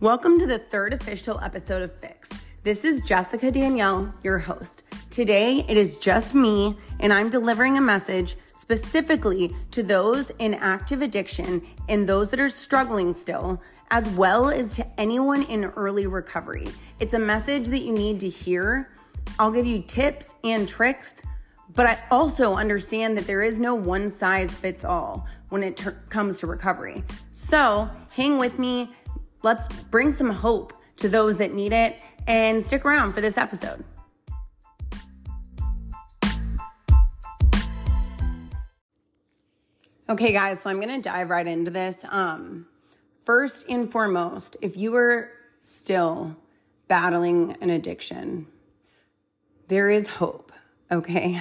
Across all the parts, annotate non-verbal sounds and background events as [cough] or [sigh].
Welcome to the third official episode of Fixed. This is Jessica Danielle, your host. Today it is just me, and I'm delivering a message specifically to those in active addiction and those that are struggling still, as well as to anyone in early recovery. It's a message that you need to hear. I'll give you tips and tricks, but I also understand that there is no one size fits all when it ter- comes to recovery. So hang with me Let's bring some hope to those that need it and stick around for this episode. Okay, guys, so I'm to dive right into this. Um, first and foremost, if you are still battling an addiction, there is hope, okay?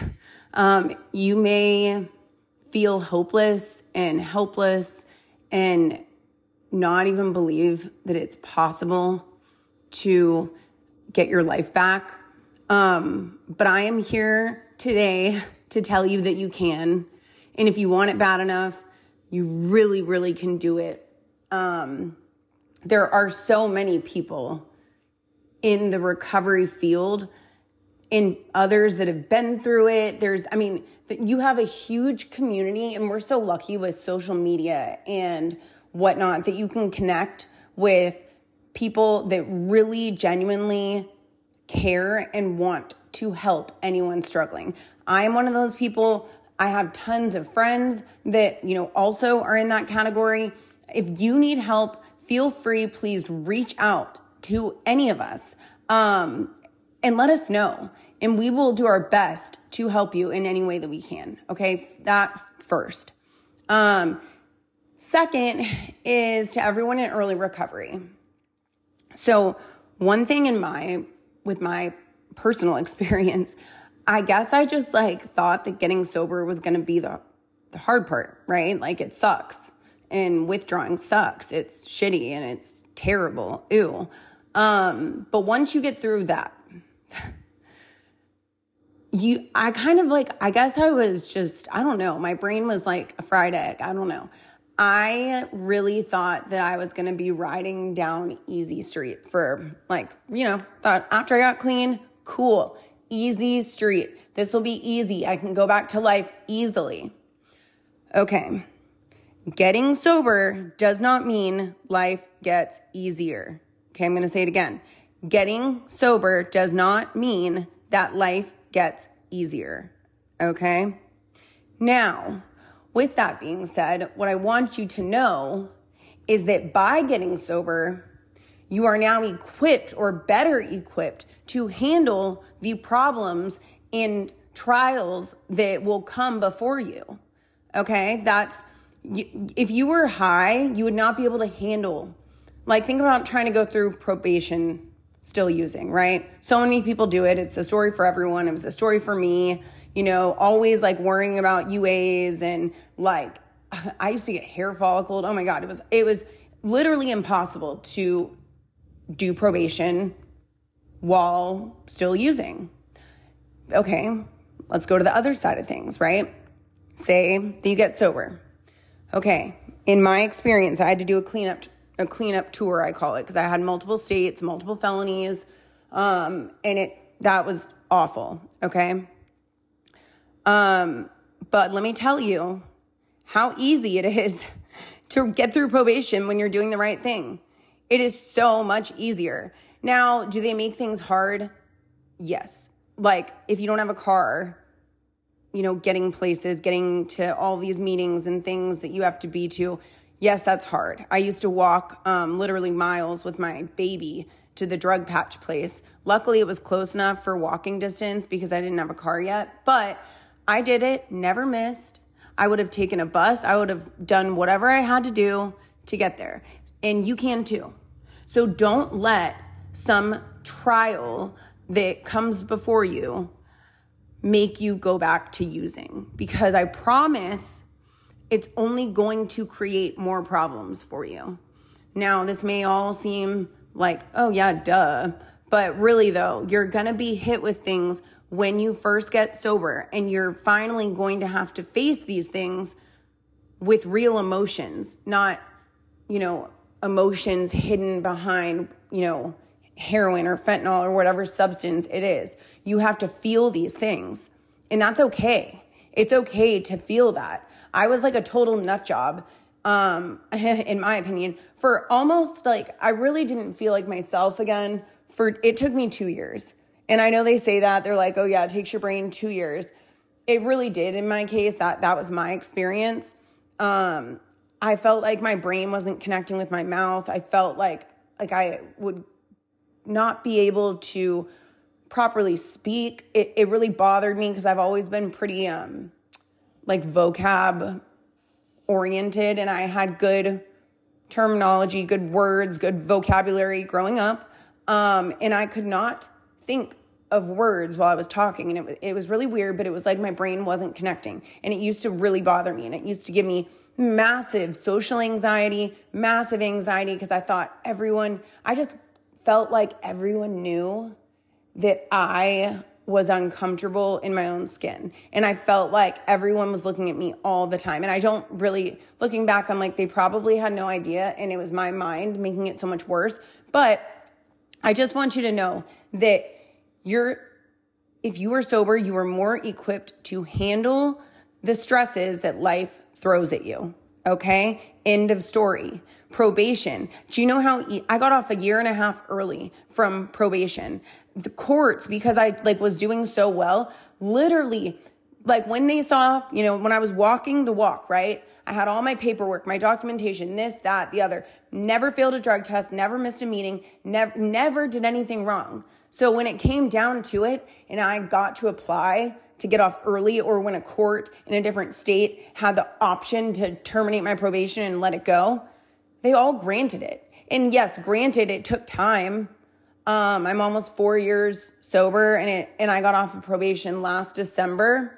Um, you may feel hopeless and helpless and not even believe that it's possible to get your life back. Um, but I am here today to tell you that you can. And if you want it bad enough, you really, really can do it. Um, there are so many people in the recovery field and others that have been through it. There's, I mean, you have a huge community, and we're so lucky with social media and whatnot that you can connect with people that really genuinely care and want to help anyone struggling. I'm one of those people. I have tons of friends that, you know, also are in that category. If you need help, feel free, please reach out to any of us um, and let us know. And we will do our best to help you in any way that we can. Okay. That's first. Um, Second is to everyone in early recovery. So, one thing in my with my personal [laughs] experience, I guess I just like thought that getting sober was going to be the the hard part, right? Like it sucks. And withdrawing sucks. It's shitty and it's terrible. Ew. Um, but once you get through that, [laughs] you I kind of like I guess I was just I don't know, my brain was like a fried egg. I don't know. I really thought that I was going to be riding down easy street for like, you know, thought after I got clean, cool, easy street. This will be easy. I can go back to life easily. Okay. Getting sober does not mean life gets easier. Okay, I'm going to say it again. Getting sober does not mean that life gets easier. Okay? Now, with that being said, what I want you to know is that by getting sober, you are now equipped or better equipped to handle the problems and trials that will come before you. Okay? That's if you were high, you would not be able to handle like think about trying to go through probation still using, right? So many people do it. It's a story for everyone. It was a story for me you know, always like worrying about UAs and like [laughs] I used to get hair follicles. Oh my god, it was it was literally impossible to do probation while still using. Okay, let's go to the other side of things, right? Say that you get sober. Okay, in my experience, I had to do a cleanup a cleanup tour, I call it, because I had multiple states, multiple felonies, um, and it that was awful. Okay, um, but let me tell you how easy it is [laughs] to get through probation when you're doing the right thing. It is so much easier. Now, do they make things hard? Yes. Like if you don't have a car, you know, getting places, getting to all these meetings and things that you have to be to. Yes, that's hard. I used to walk um, literally miles with my baby to the drug patch place. Luckily, it was close enough for walking distance because I didn't have a car yet. But I did it, never missed. I would have taken a bus. I would have done whatever I had to do to get there. And you can too. So don't let some trial that comes before you make you go back to using because I promise it's only going to create more problems for you. Now, this may all seem like, oh, yeah, duh. But really, though, you're going to be hit with things when you first get sober and you're finally going to have to face these things with real emotions, not, you know, emotions hidden behind, you know, heroin or fentanyl or whatever substance it is. You have to feel these things. And that's okay. It's okay to feel that. I was like a total nut job, um, [laughs] in my opinion, for almost like I really didn't feel like myself again. For it took me two years. And I know they say that they're like, oh yeah, it takes your brain two years. It really did in my case. That that was my experience. Um, I felt like my brain wasn't connecting with my mouth. I felt like like I would not be able to properly speak. It, it really bothered me because I've always been pretty um like vocab oriented and I had good terminology, good words, good vocabulary growing up. Um, and I could not think of words while I was talking. And it, it was really weird, but it was like my brain wasn't connecting. And it used to really bother me. And it used to give me massive social anxiety, massive anxiety, because I thought everyone, I just felt like everyone knew that I was uncomfortable in my own skin. And I felt like everyone was looking at me all the time. And I don't really, looking back, I'm like, they probably had no idea. And it was my mind making it so much worse. But I just want you to know that you're, if you are sober, you are more equipped to handle the stresses that life throws at you. Okay. End of story. Probation. Do you know how e- I got off a year and a half early from probation? The courts, because I like was doing so well, literally, like when they saw, you know, when I was walking the walk, right? I had all my paperwork, my documentation, this, that, the other. Never failed a drug test, never missed a meeting, never, never did anything wrong. So when it came down to it and I got to apply to get off early or when a court in a different state had the option to terminate my probation and let it go, they all granted it. And yes, granted, it took time. Um, I'm almost four years sober and it, and I got off of probation last December.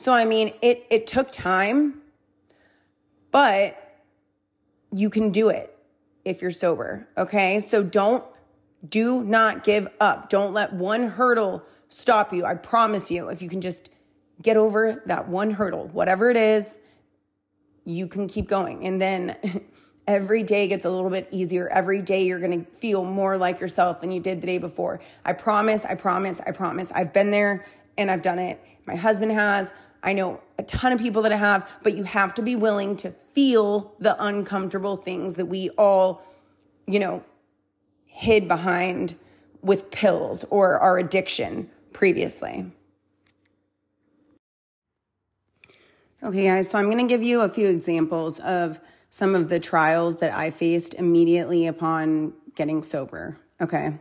So, I mean, it, it took time, but you can do it if you're sober. Okay. So don't, do not give up. Don't let one hurdle stop you. I promise you, if you can just get over that one hurdle, whatever it is, you can keep going. And then [laughs] every day gets a little bit easier. Every day you're going to feel more like yourself than you did the day before. I promise, I promise, I promise. I've been there and I've done it. My husband has. I know a ton of people that have, but you have to be willing to feel the uncomfortable things that we all, you know, hid behind with pills or our addiction previously. Okay, guys, so I'm going to give you a few examples of some of the trials that I faced immediately upon getting sober. Okay.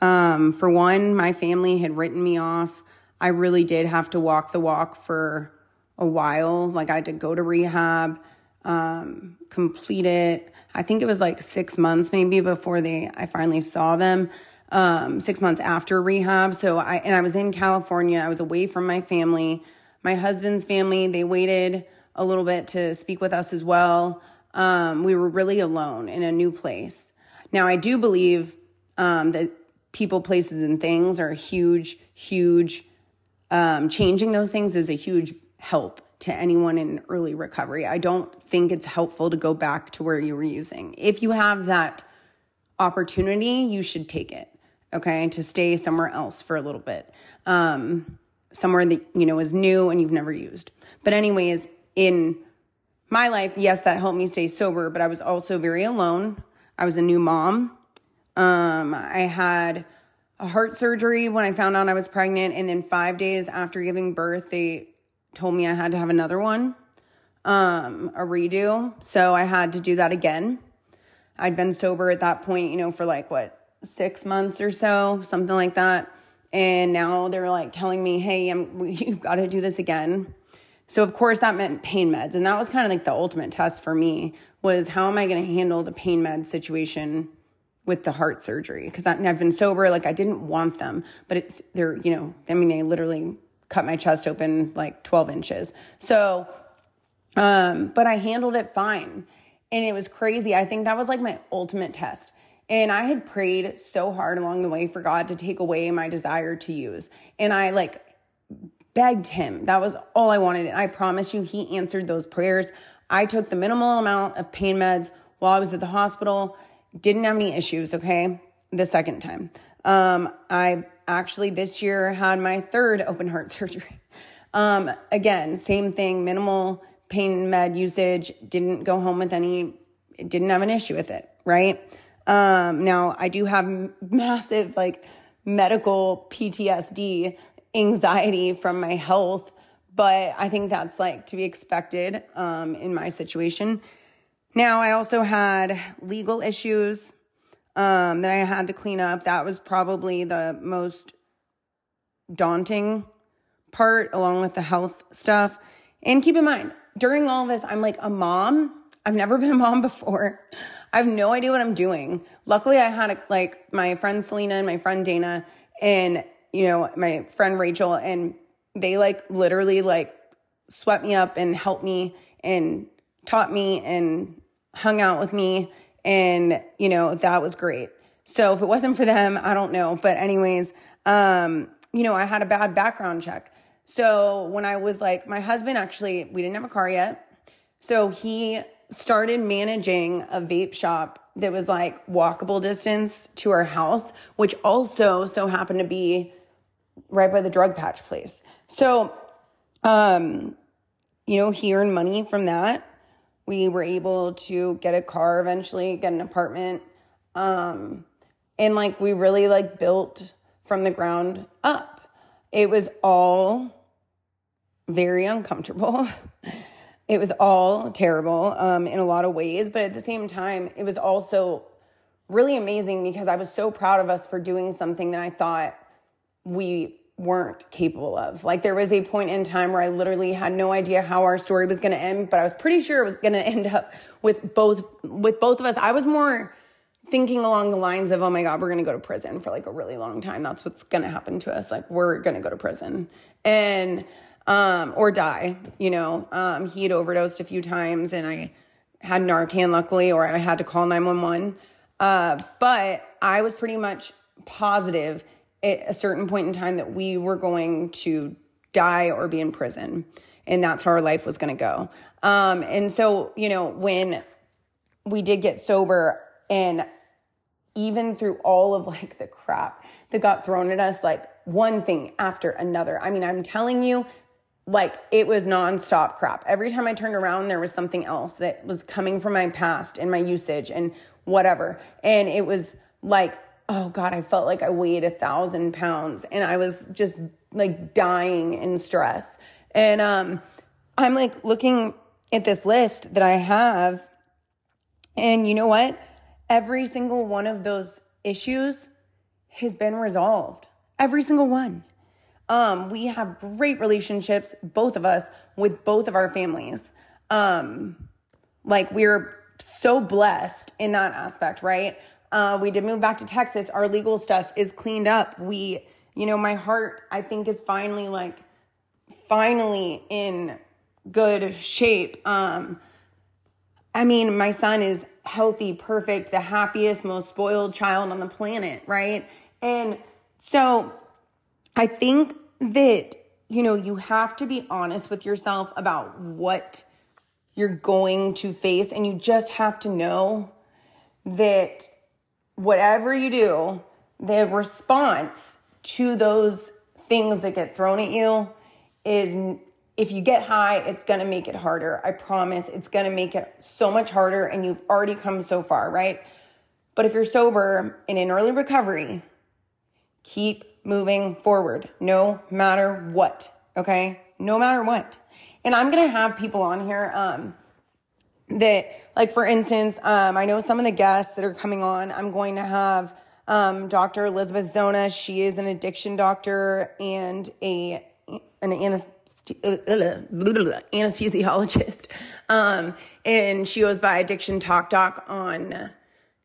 Um, for one, my family had written me off. I really did have to walk the walk for a while. Like I had to go to rehab, um, complete it. I think it was like six months maybe before they I finally saw them um, six months after rehab. So I, and I was in California. I was away from my family. My husband's family, they waited a little bit to speak with us as well. Um, we were really alone in a new place. Now, I do believe um, that people, places, and things are a huge, huge, um, changing those things is a huge help to anyone in early recovery. I don't think it's helpful to go back to where you were using. If you have that opportunity, you should take it okay, to stay somewhere else for a little bit, um, somewhere that, you know, is new and you've never used. But, anyways, in my life, yes, that helped me stay sober, but I was also very alone. I was a new mom. Um, I had a heart surgery when I found out I was pregnant, and then five days after giving birth, they told me I had to have another one, um, a redo. So I had to do that again. I'd been sober at that point, you know, for like what, six months or so, something like that. And now they're like telling me, hey, I'm, [laughs] you've got to do this again. So of course that meant pain meds. And that was kind of like the ultimate test for me was how am I going to handle the pain med situation with the heart surgery? Because I've been sober, like I didn't want them, but it's, they're, you know, I mean, they literally cut my chest open like 12 inches. So, um, but I handled it fine. And it was crazy. I think that was like my ultimate test and I had prayed so hard along the way for God to take away my desire to use. And I like begged him. That was all I wanted. And I promise you, he answered those prayers. I took the minimal amount of pain meds while I was at the hospital. Didn't have any issues, okay? The second time. Um, I actually this year had my third open heart [laughs] surgery. Um, again, same thing, minimal pain med usage, didn't go home with any, didn't have an issue with it, right? Um, now I do have massive like medical PTSD, anxiety from my health, but I think that's like to be expected um, in my situation. Now I also had legal issues um, that I had to clean up. That was probably the most daunting part, along with the health stuff. And keep in mind, during all this, I'm like a mom. I've never [laughs] been a mom before. I have no idea what I'm doing. Luckily, I had a, like my friend Selena and my friend Dana and you know my friend Rachel, and they like literally like swept me up and helped me and taught me and hung out with me, and you know that was great. So if it wasn't for them, I don't know. But anyways, um, you know, I had a bad background check. So when I was like, my husband actually, we didn't have a car yet. So he started managing a vape shop that was like walkable distance to our house, which also so happened to be right by the drug patch place. So, um, you know, he earned money from that. We were able to get a car eventually, get an apartment. Um, and like we really like built from the ground up. It was all very uncomfortable. [laughs] it was all terrible um, in a lot of ways, but at the same time, it was also really amazing because I was so proud of us for doing something that I thought we weren't capable of. Like there was a point in time where I literally had no idea how our story was going to end, but I was pretty sure it was going [laughs] to end up with both with both of us. I was more thinking along the lines of, "Oh my god, we're going to go to prison for like a really long time. That's what's going to happen to us. Like we're going to go to prison." And um, or die. You know, um, he had overdosed a few times, and I had Narcan, luckily, or I had to call nine one one. Uh, but I was pretty much positive at a certain point in time that we were going to die or be in prison, and that's how our life was going to go. Um, and so, you know, when we did get sober, and even through all of like the crap that got thrown at us, like one thing after another. I mean, I'm telling you, like it was nonstop crap. Every time I turned around, there was something else that was coming from my past and my usage and whatever. And it was like, oh God, I felt like I weighed a thousand pounds and I was just like dying in stress. And um, I'm like looking at this list that I have. And you know what? Every single one of those issues has been resolved. Every single one. Um, we have great relationships, both of us, with both of our families. Um, like we're so blessed in that aspect, right? Uh, we did move back to Texas. Our legal stuff is cleaned up. We, you know, my heart, I think, is finally like, finally in good shape. Um, I mean, my son is healthy, perfect, the happiest, most spoiled child on the planet, right? And so I think that, you know, you have to be honest with yourself about what you're going to face. And you just have to know that whatever you do, the response to those things that get thrown at you is if you get high, it's gonna make it harder. I promise it's gonna make it so much harder, and you've already come so far, right? But if you're sober and in early recovery, keep moving forward no matter what. Okay. No matter what. And I'm to have people on here, um, that like, for instance, um, I know some of the guests that are coming on, I'm going to have, um, Dr. Elizabeth Zona. She is an addiction doctor and a, an anesthesiologist. Um, and she goes by Addiction Talk Doc on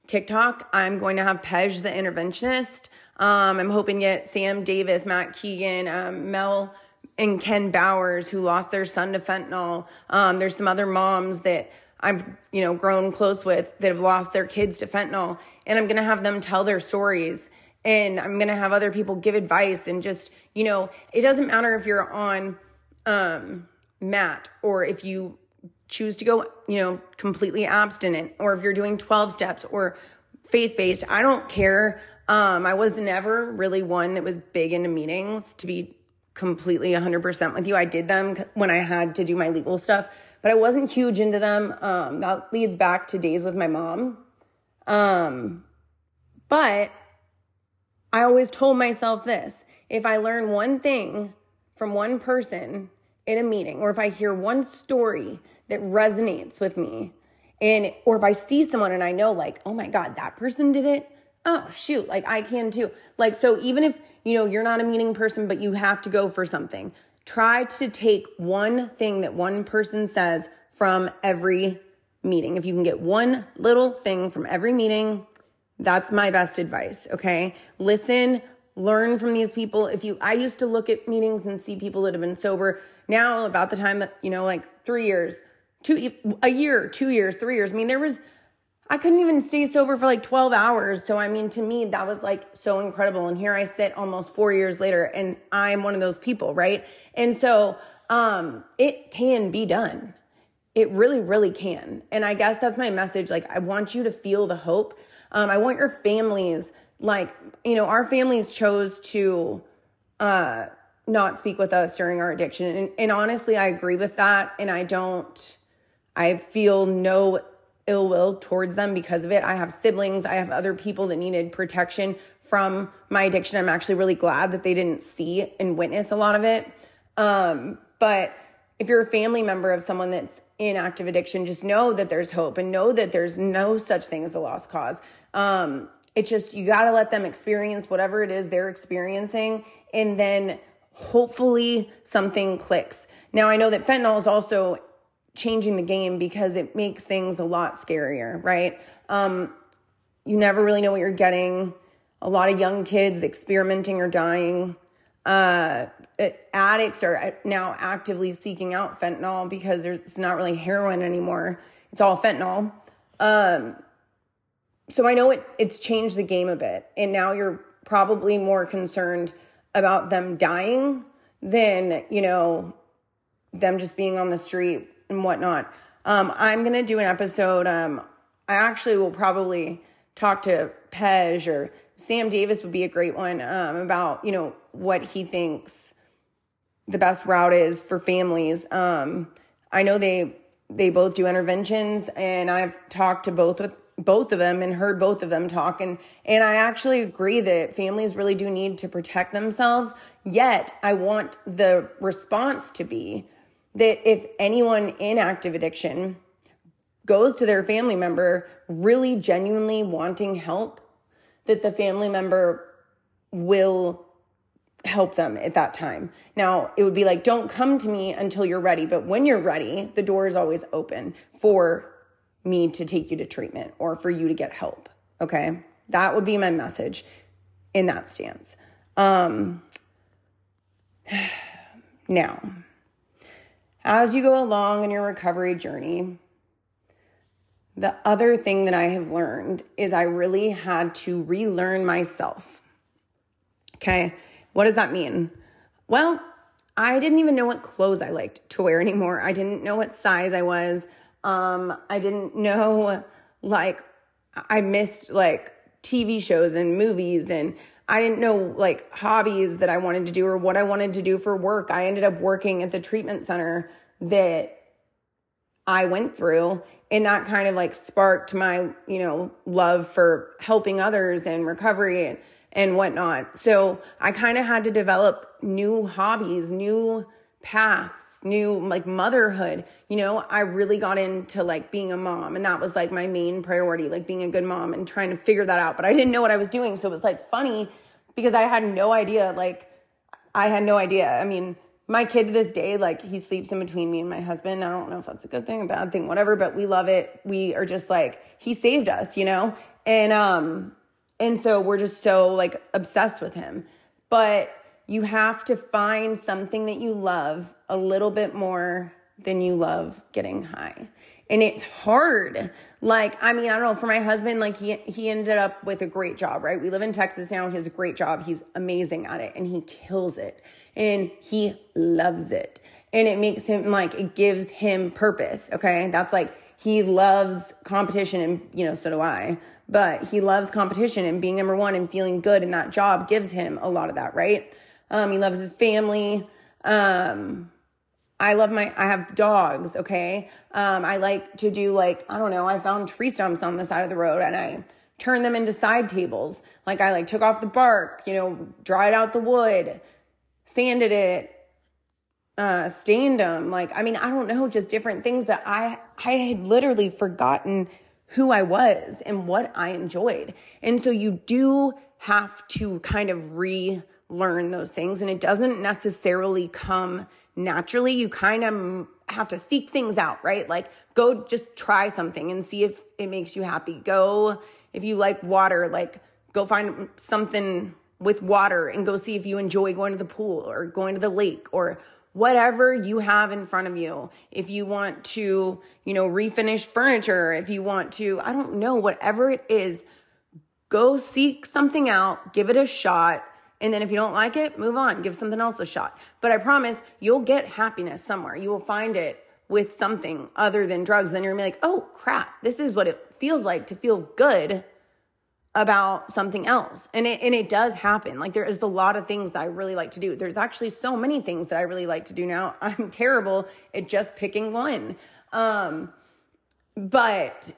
TikTok. I'm going to have Pej, the interventionist. Um, I'm hoping to get Sam Davis, Matt Keegan, um, Mel and Ken Bowers who lost their son to fentanyl. Um, there's some other moms that I've, you know, grown close with that have lost their kids to fentanyl. And I'm going to have them tell their stories. And I'm going to have other people give advice and just, you know, it doesn't matter if you're on um, MAT or if you choose to go, you know, completely abstinent, or if you're doing 12 steps or faith based, I don't care. Um, I was never really one that was big into meetings to be completely 100% with you. I did them when I had to do my legal stuff, but I wasn't huge into them. Um, that leads back to days with my mom. Um, but I always told myself this if I learn one thing from one person in a meeting, or if I hear one story that resonates with me, and or if I see someone and I know, like, oh my God, that person did it. Oh, shoot, like I can too. Like, so even if you know you're not a meeting person, but you have to go for something, try to take one thing that one person says from every meeting. If you can get one little thing from every meeting, that's my best advice. Okay. Listen, learn from these people. If you, I used to look at meetings and see people that have been sober now about the time, you know, like three years, two, a year, two years, three years. I mean, there was, I couldn't even stay sober for like 12 hours. So, I mean, to me, that was like so incredible. And here I sit almost four years later and I'm one of those people, right? And so, um, it can be done. It really, really can. And I guess that's my message. Like, I want you to feel the hope. Um, I want your families, like, you know, our families chose to uh, not speak with us during our addiction. And, and honestly, I agree with that. And I don't, I feel no ill will towards them because of it. I have siblings, I have other people that needed protection from my addiction. I'm actually really glad that they didn't see and witness a lot of it. Um, but if you're a family member of someone that's in active addiction, just know that there's hope and know that there's no such thing as a lost cause. Um, it's just you got to let them experience whatever it is they're experiencing, and then hopefully something clicks. Now, I know that fentanyl is also changing the game because it makes things a lot scarier, right? Um, you never really know what you're getting. A lot of young kids experimenting or dying. Uh, addicts are now actively seeking out fentanyl because there's not really heroin anymore. It's all fentanyl. Um, so I know it it's changed the game a bit, and now you're probably more concerned about them dying than you know them just being on the street and whatnot. Um, I'm gonna do an episode. Um, I actually will probably talk to Pej or Sam Davis would be a great one um, about you know what he thinks the best route is for families. Um, I know they they both do interventions, and I've talked to both both of them and heard both of them talk and and I actually agree that families really do need to protect themselves yet I want the response to be that if anyone in active addiction goes to their family member really genuinely wanting help that the family member will help them at that time. Now, it would be like, don't come to me until you're ready. But when you're ready, the door is always open for me to take you to treatment or for you to get help. Okay. That would be my message in that stance. Um, [sighs] now, as you go along in your recovery journey, the other thing that I have learned is I really had to relearn myself. Okay. What does that mean? Well, I didn't even know what clothes I liked to wear anymore. I didn't know what size I was. Um, I didn't know, like, I missed like TV shows and movies and I didn't know like hobbies that I wanted to do or what I wanted to do for work. I ended up working at the treatment center that I went through and that kind of like sparked my, you know, love for helping others and recovery and, and whatnot. So I kind of had to develop new hobbies, new paths, new like motherhood. You know, I really got into like being a mom and that was like my main priority, like being a good mom and trying to figure that out. But I didn't know what I was doing. So it was like funny because I had no idea. Like, I had no idea. I mean, my kid to this day, like he sleeps in between me and my husband. I don't know if that's a good thing, a bad thing, whatever, but we love it. We are just like, he saved us, you know? And um, and so we're just so like obsessed with him. But you have to find something that you love a little bit more than you love getting high. And it's hard. Like, I mean, I don't know, for my husband, like he he ended up with a great job, right? We live in Texas now. He has a great job. He's amazing at it and he kills it. And he loves it. and it makes him like it gives him purpose. Okay. That's like he loves competition and you know, so do I. But he loves competition and being number one and feeling good in that job gives him a lot of that, right? Um, he loves his family. Um, I love my, I have dogs, okay? Um, I like to do like, I don't know, I found tree stumps on the side of the road and I turn them into side tables. Like I like took off the bark, you know, dried out the wood, sanded it, uh, stained them. Like, I mean, I don't know, just different things, but I, I had literally forgotten who I was and what I enjoyed. And so you do have to kind of relearn those things. And it doesn't necessarily come naturally. You kind of have to seek things out, right? Like go just try something and see if it makes you happy. Go, if you like water, like go find something with water and go see if you enjoy going to the pool or going to the lake or whatever you have in front of you. If you want to, you know, refinish furniture, if you want to, I don't know, whatever it is, go seek something out, give it a shot. And then if you don't like it, move on, give something else a shot. But I promise you'll get happiness somewhere. You will find it with something other than drugs. Then you're gonna be like, oh crap, this is what it feels like to feel good about something else. And it, and it does happen. Like there is a lot of things that I really like to do. There's actually so many things that I really like to do now. [laughs] I'm terrible at just picking one. Um, but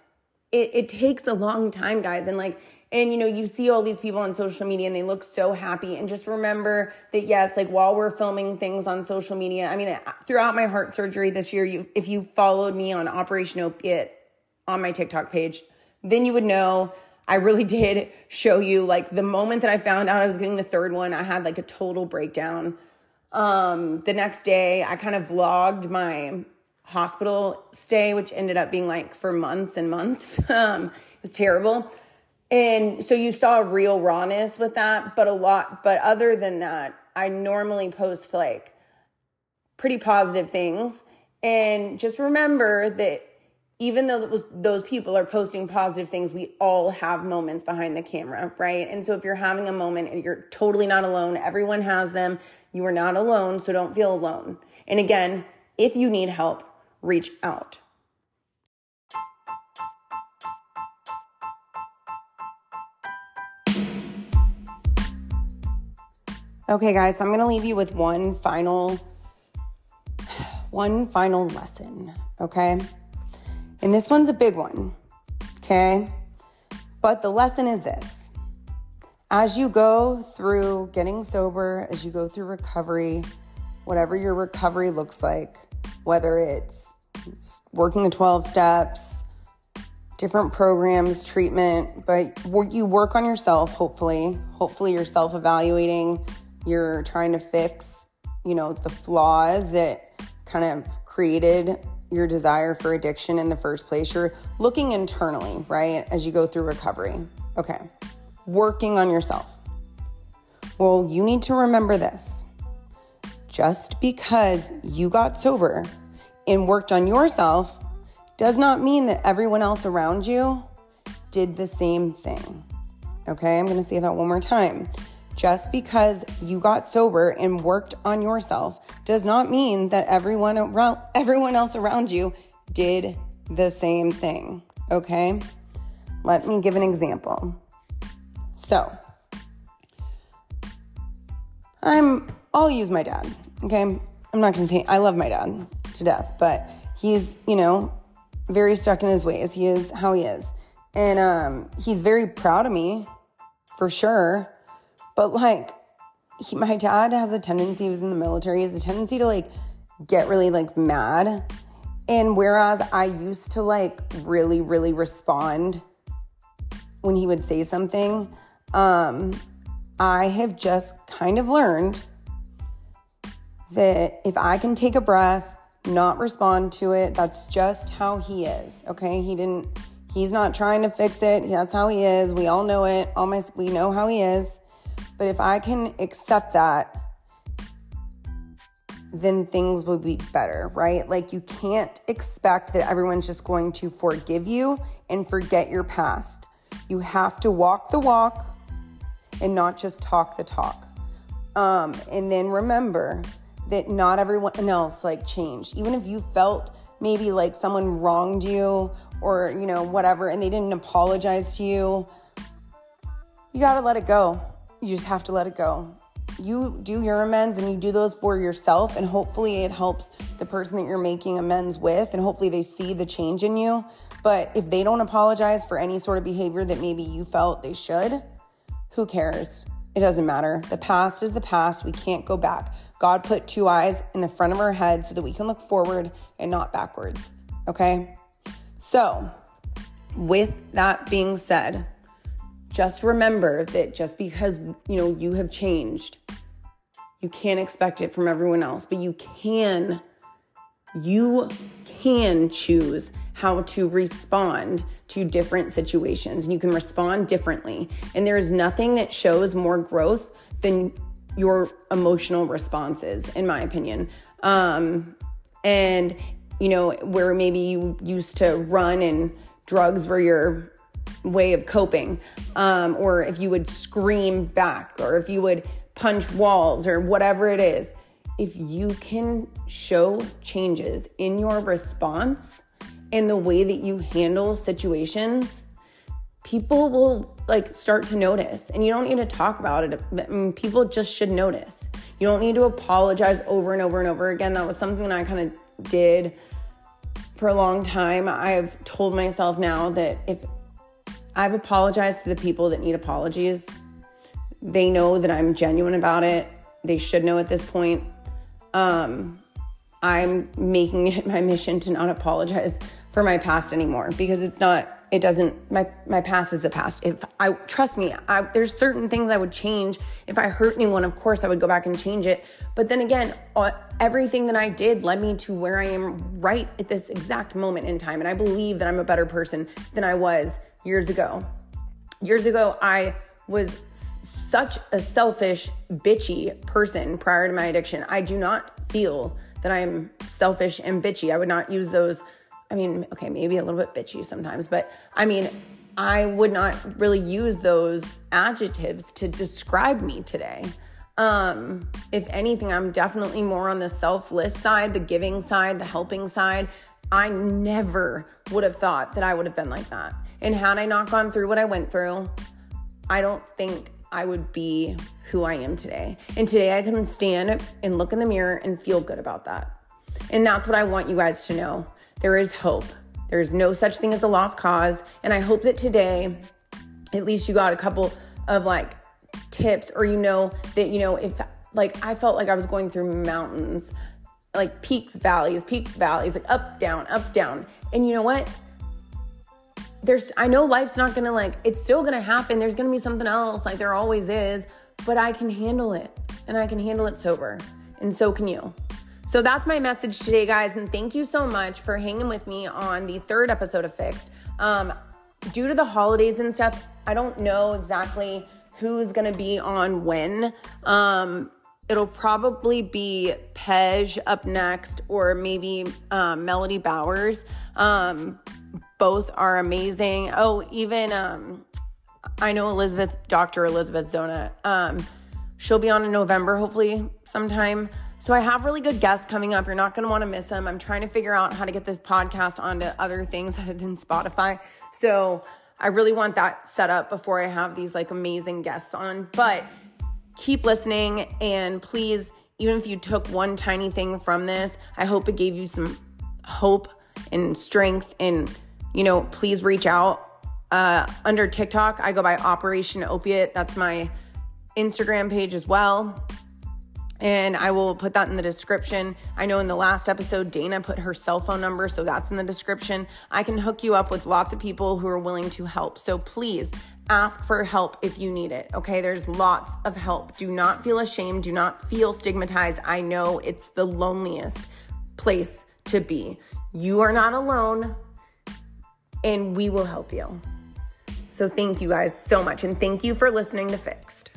it, it takes a long time, guys. And like, and you know, you see all these people on social media and they look so happy. And just remember that, yes, like while we're filming things on social media, I mean, throughout my heart surgery this year, you, if you followed me on Operation Opiate on my TikTok page, then you would know I really [laughs] did show you like the moment that I found out I was getting the third one, I had like a total breakdown. Um, the next day, I kind of vlogged my hospital stay, which ended up being like for months and months. [laughs] um, it was terrible. And so you saw a real rawness with that, but a lot, but other than that, I normally post like pretty positive things. And just remember that even though was, those people are posting positive things, we all have moments behind the camera, right? And so if you're having a moment and you're totally not alone, everyone has them. You are not alone, so don't feel alone. And again, if you need help, reach out. Okay, guys, I'm going to leave you with one final one final lesson, okay? And this one's a big one, okay? But the lesson is this as you go through getting sober, as you go through recovery, whatever your recovery looks like, whether it's working the 12 steps, different programs, treatment, but you work on yourself, hopefully. Hopefully, you're self evaluating, you're trying to fix, you know, the flaws that kind of created your desire for addiction in the first place. You're looking internally, right, as you go through recovery. Okay, working on yourself. Well, you need to remember this. Just because you got sober and worked on yourself does not mean that everyone else around you did the same thing. Okay, I'm gonna say that one more time. Just because you got sober and worked on yourself does not mean that everyone around everyone else around you did the same thing, okay? Let me give an example. So, I'm I'll use my dad, okay? I'm not going to say I love my dad to death, but he's, you know, very stuck in his ways. He is how he is. And um he's very proud of me for sure but like, he, my dad has a tendency, he was in the military, has a tendency to like get really like mad. And whereas I used to like really, really respond when he would say something, um, I have just kind of learned that if I can take a breath, not respond to it, that's just how he is. Okay. He didn't, he's not trying to fix it. That's how he is. We all know it. My, we know how he is. But if I can accept that, then things will be better, right? Like you can't expect that everyone's just going to forgive you and forget your past. You have to walk the walk and not just talk the talk. Um, and then remember that not everyone else like changed. Even if you felt maybe like someone wronged you or, you know, whatever, and they didn't apologize to you, you got to let it go. You just have to let it go. You do your amends and you do those for yourself, and hopefully it helps the person that you're making amends with, and hopefully they see the change in you. But if they don't apologize for any sort of behavior that maybe you felt they should, who cares? It doesn't matter. The past is the past. We can't go back. God put two eyes in the front of our head so that we can look forward and not backwards. Okay? So, with that being said, just remember that just because, you know, you have changed, you can't expect it from everyone else, but you can you can choose how to respond to different situations and you can respond differently. And there is nothing that shows more growth than your emotional responses, in my opinion. Um, and, you know, where maybe you used to run and drugs were your way of coping, um, or if you would scream back, or if you would punch walls, or whatever it is, if you can show changes in your response and the way that you handle situations, people will like start to notice. And you don't need to talk about it. I mean, people just should notice. You don't need to apologize over and over and over again. That was something that i kind of did for a long time. I've told myself now that if i've apologized to the people that need apologies. They know that i'm genuine about it. They should know at this point. Um, i'm making [laughs] it my mission to not apologize for my past anymore because it's not it doesn't my my past is the past. If i trust me I, there's certain things i would change. If i hurt anyone of course i would go back and change it. But then again uh, everything that i did led me to where i am right at this exact moment in time. And i believe that i'm a better person than i was years ago years ago i was such a selfish bitchy person prior to my addiction i do not feel that i'm selfish and bitchy i would not use those I mean, okay, maybe a little bit bitchy sometimes, but I mean, I would not really use those adjectives to describe me today. Um, if anything, I'm definitely more on the selfless side, the giving side, the helping side. I never would have thought that I would have been like that. And had I not gone through what I went through, I don't think I would be who I am today. And today I can stand and look in the mirror and feel good about that. And that's what I want you guys to know there is hope. There is no such thing as a lost cause. And I hope that today, at least you got a couple of like tips, or you know that, you know, if like I felt like I was going through mountains, like peaks, valleys, peaks, valleys, like up, down, up, down. And you know what? There's, I know life's not gonna like, it's still gonna happen. There's gonna be something else, like there always is, but I can handle it and I can handle it sober. And so can you. So that's my message today, guys. And thank you so much for hanging with me on the third episode of Fixed. Um, due to the holidays and stuff, I don't know exactly who's to be on when. Um, it'll probably be Pej up next, or maybe um, Melody Bowers. Um, both are amazing. Oh, even um, I know Elizabeth, Dr. Elizabeth Zona. Um, she'll be on in November, hopefully, sometime. So I have really good guests coming up. You're not going to want to miss them. I'm trying to figure out how to get this podcast onto other things [laughs] other than Spotify. So I really want that set up before I have these like amazing guests on. But keep listening and please, even if you took one tiny thing from this, I hope it gave you some hope and strength. And, you know, please reach out. Uh, under TikTok, I go by Operation Opiate. That's my Instagram page as well and I will put that in the description. I know in the last episode, Dana put her cell phone number, so that's in the description. I can hook you up with lots of people who are willing to help. So please ask for help if you need it. Okay, there's lots of help. Do not feel ashamed, do not feel stigmatized. I know it's the loneliest place to be. You are not alone, and we will help you. So, thank you guys so much, and thank you for listening to Fixed.